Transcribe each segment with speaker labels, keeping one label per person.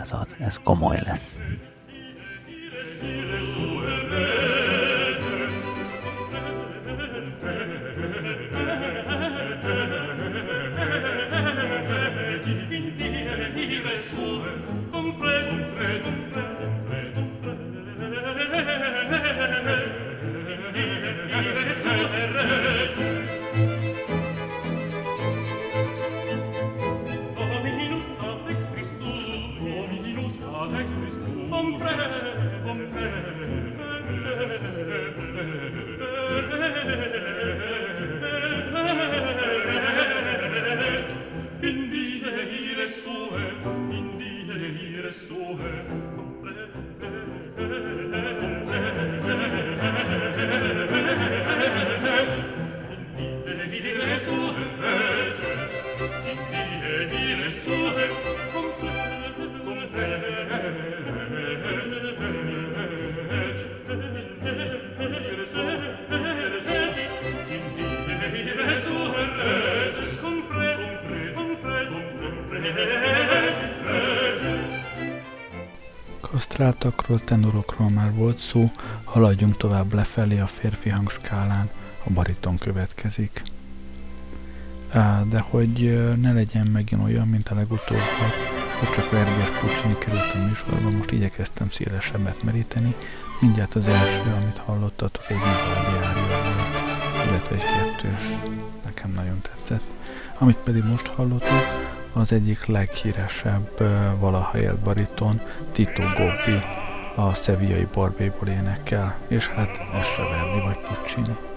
Speaker 1: las otras como elas.
Speaker 2: Kasztráltakról, tenorokról már volt szó, haladjunk tovább lefelé a férfi hangskálán, a bariton következik. De hogy ne legyen megint olyan, mint a legutóbb, hogy csak Verdi és Puccini került a műsorba, most igyekeztem szélesebbet meríteni. Mindjárt az első, amit hallottatok, egy Vivaldi ária volt, illetve egy kettős, nekem nagyon tetszett. Amit pedig most hallottuk, az egyik leghíresebb valaha élt bariton, Tito Gobbi, a szeviai barbéból énekel, és hát ez se Verdi vagy Puccini.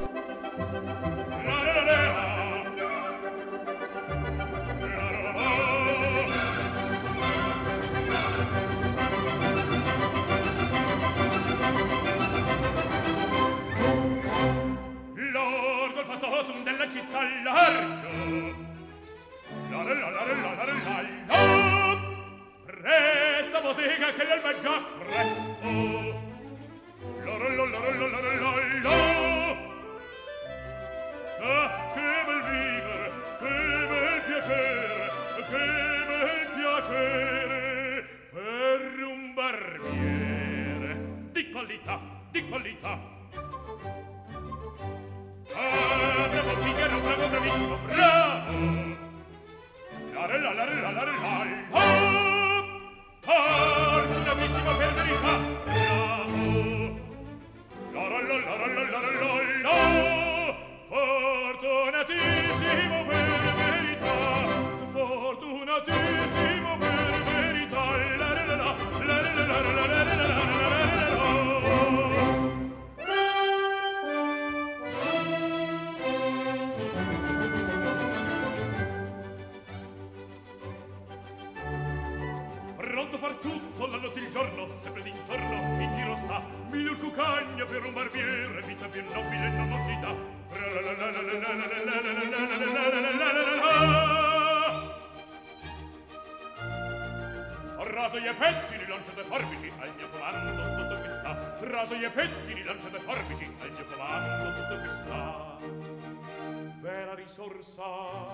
Speaker 3: sa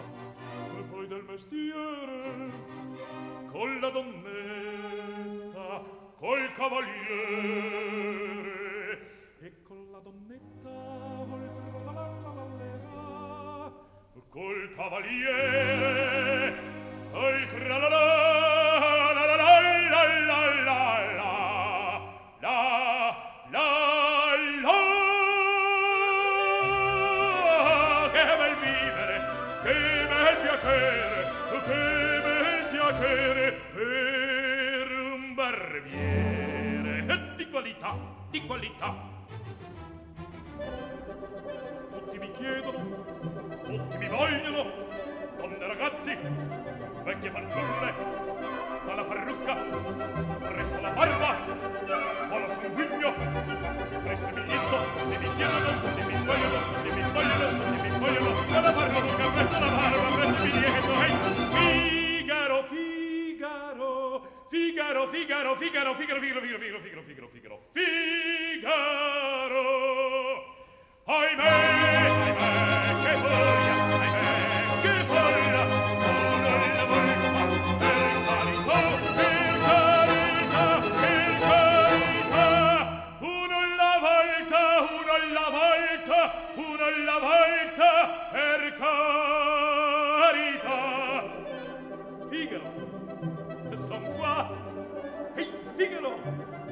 Speaker 3: e poi del mestiere con la donnetta col cavaliere. E con la donnetta oltre la ballera col cavaliere oltre la qualità, di qualità. Tutti mi chiedono, tutti mi vogliono, donne ragazzi, vecchie fanciulle, dalla parrucca, presto la barba, o lo sanguigno, presto il biglietto, e mi chiedono, e mi vogliono, e mi vogliono, e mi vogliono, dalla parrucca, presto la barba, presto il biglietto, ehi! Figaro, Figaro, Figaro, Figaro, Figaro, Figaro, Figaro, Figaro, Figaro, Figaro, Figaro, Ahimè! thank you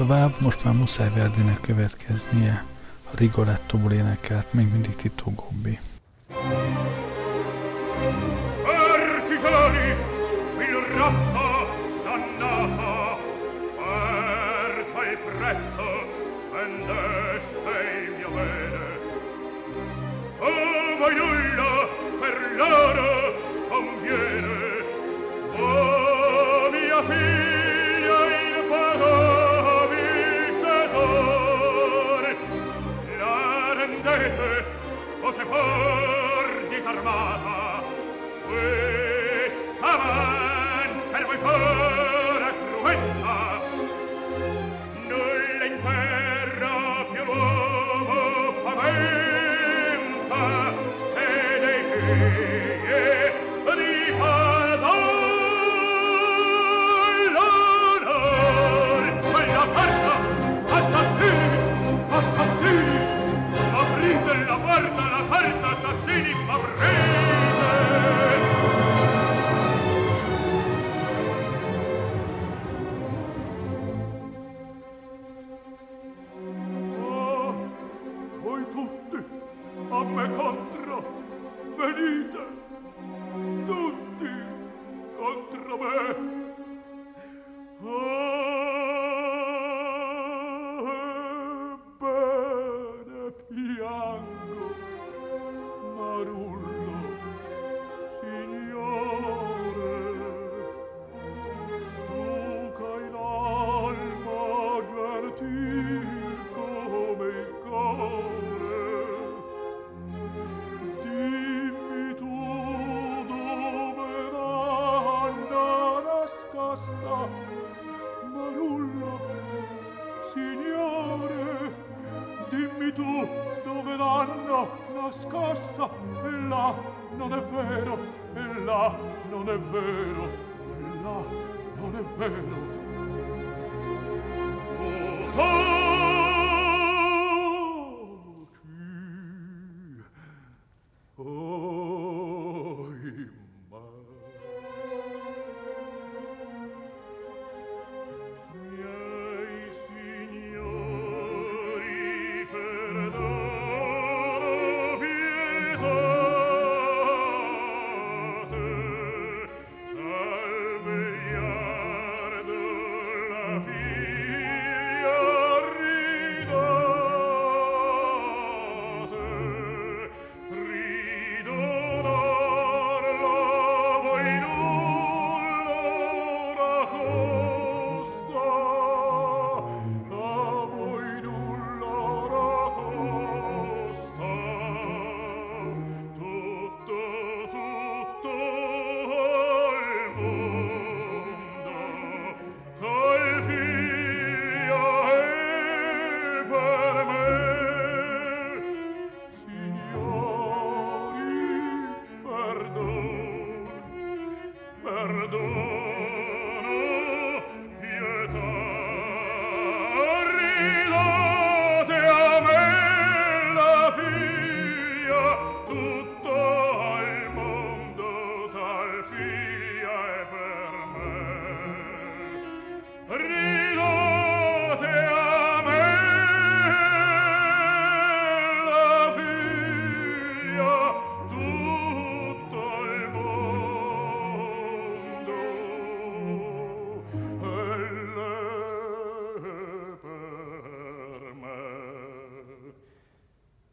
Speaker 2: Tovább most már muszáj Verdinek következnie, a Rigolettóból énekelt még mindig Tito Gobbi.
Speaker 3: fede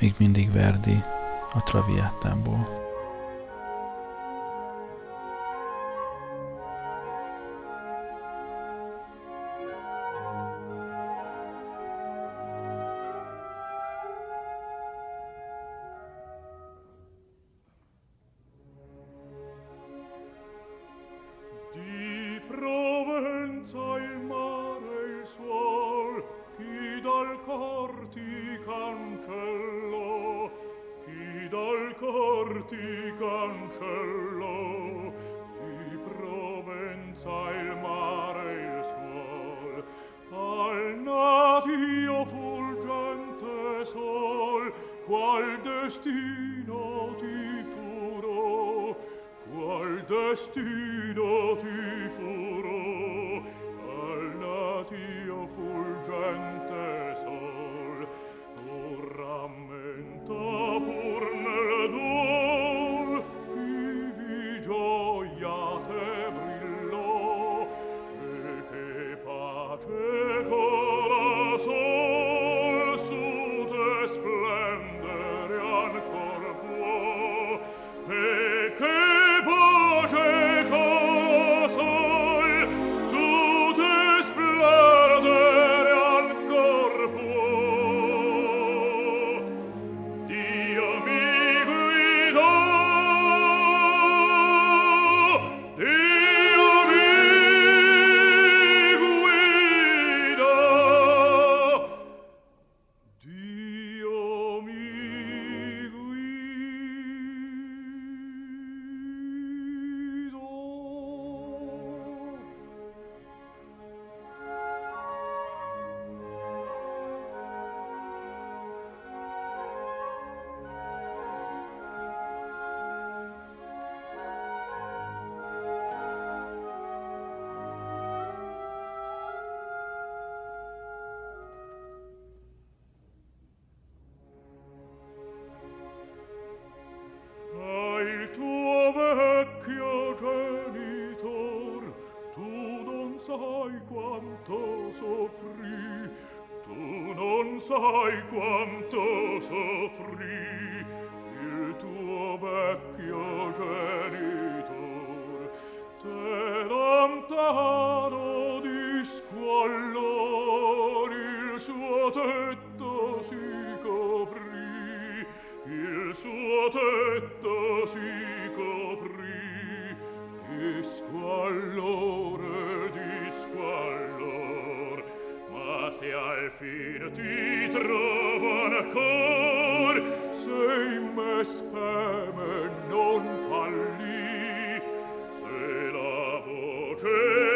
Speaker 2: még mindig Verdi a Traviátából.
Speaker 3: cancello di Provenza il mare il sol al natio fulgente sol qual destino ti furo qual destino ti sai quanto soffrì il tuo vecchio genitor. Te lontano di squallor il suo tetto si coprì il suo tetto si coprì di squallore di squallore se al fine ti trovo nel cor. Se in me speme non falli. Se la voce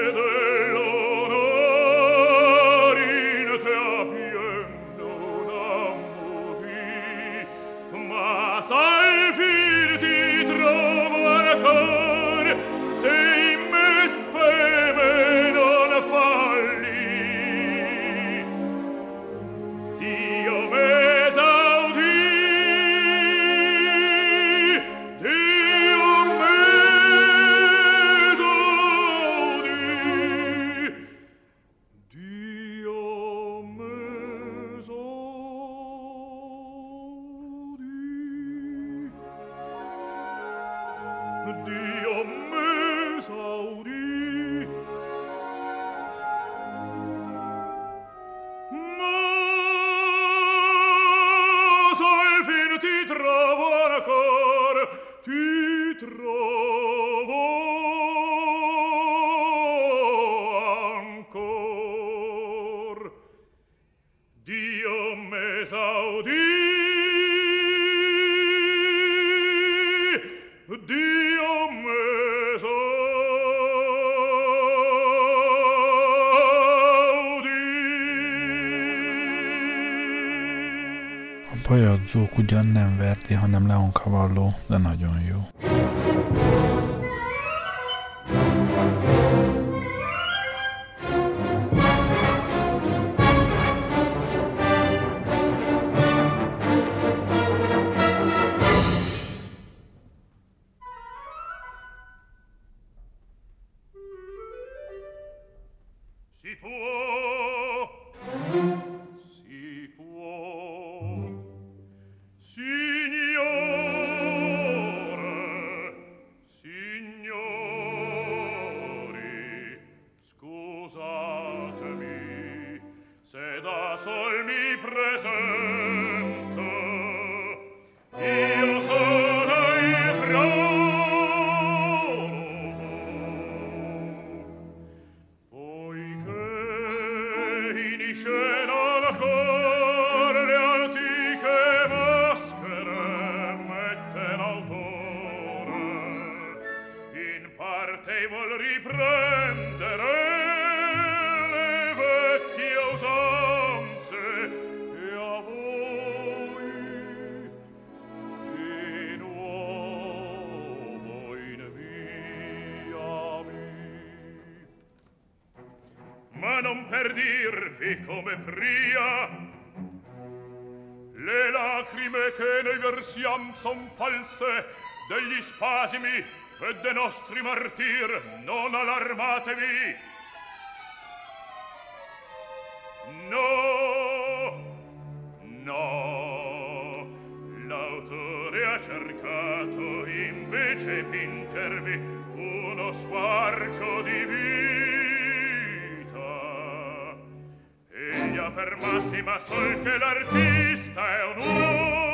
Speaker 2: Bajadzók ugyan nem verdi, hanem Leon Cavalló, de nagyon jó.
Speaker 3: sol mi presente le lacrime che noi versiam son false degli spasimi e de nostri martir non allarmatevi no no l'autore ha cercato invece pingervi uno squarcio divino per massima sol che l'artista è un uomo.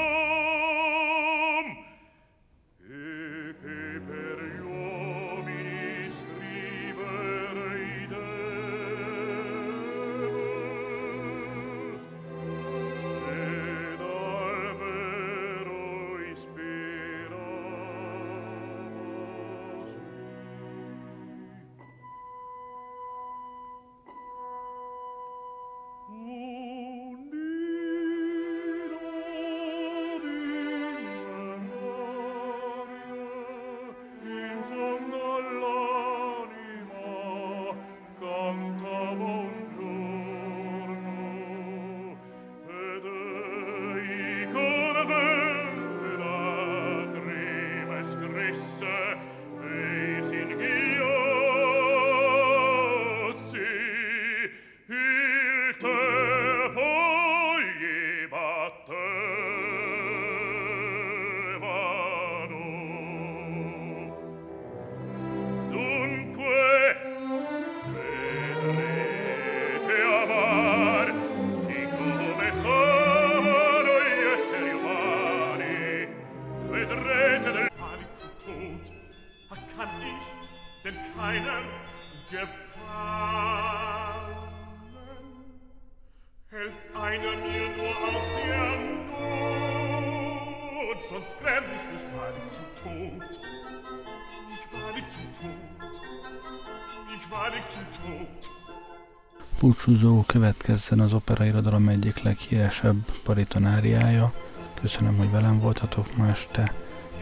Speaker 2: Következzen az operairodalom egyik leghíresebb baritonáriája. Köszönöm, hogy velem voltatok ma este.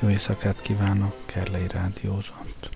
Speaker 2: Jó éjszakát kívánok, Kerlei Rádiózott.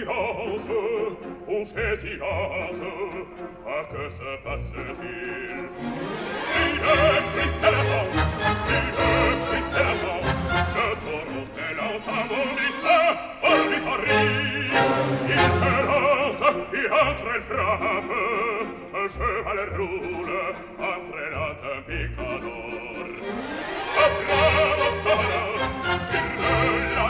Speaker 3: silence, on fait silence, à que se passe-t-il Vive Christ à la mort, vive Christ à la mort, le taureau s'élance à mon lycée, on lui tarie. Il s'élance, il entre il frappe, un cheval roule, après la d'un picador. Abra, abra, il ne l'a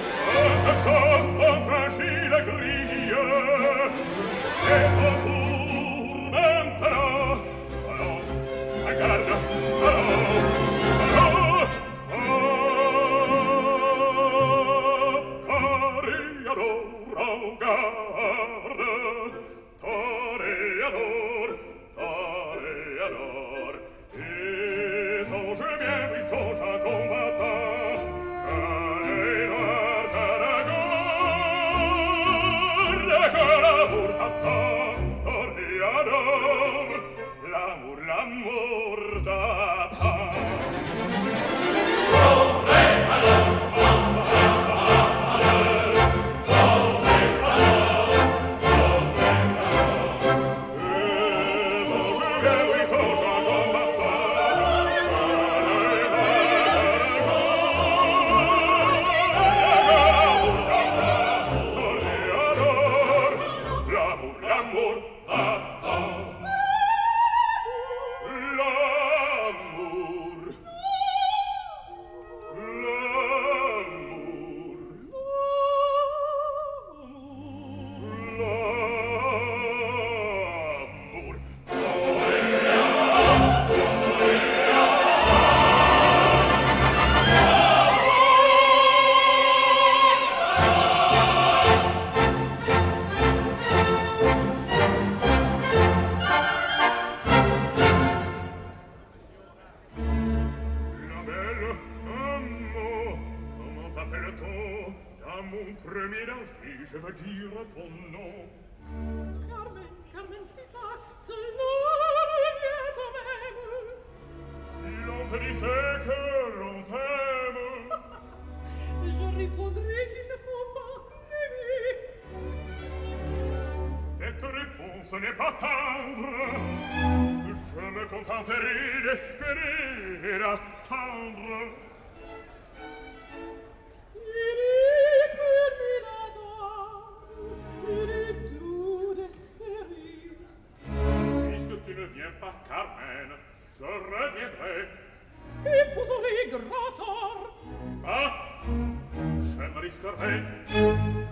Speaker 3: que mir en je. Carmen, Carmen, si fa, se l'on revient toi-même. Si l'on te disait que l'on t'aime. je qu'il ne faut pas m'aimer. Cette réponse n'est pas tendre. Je me contenterai d'espérer et d'attendre. pescarello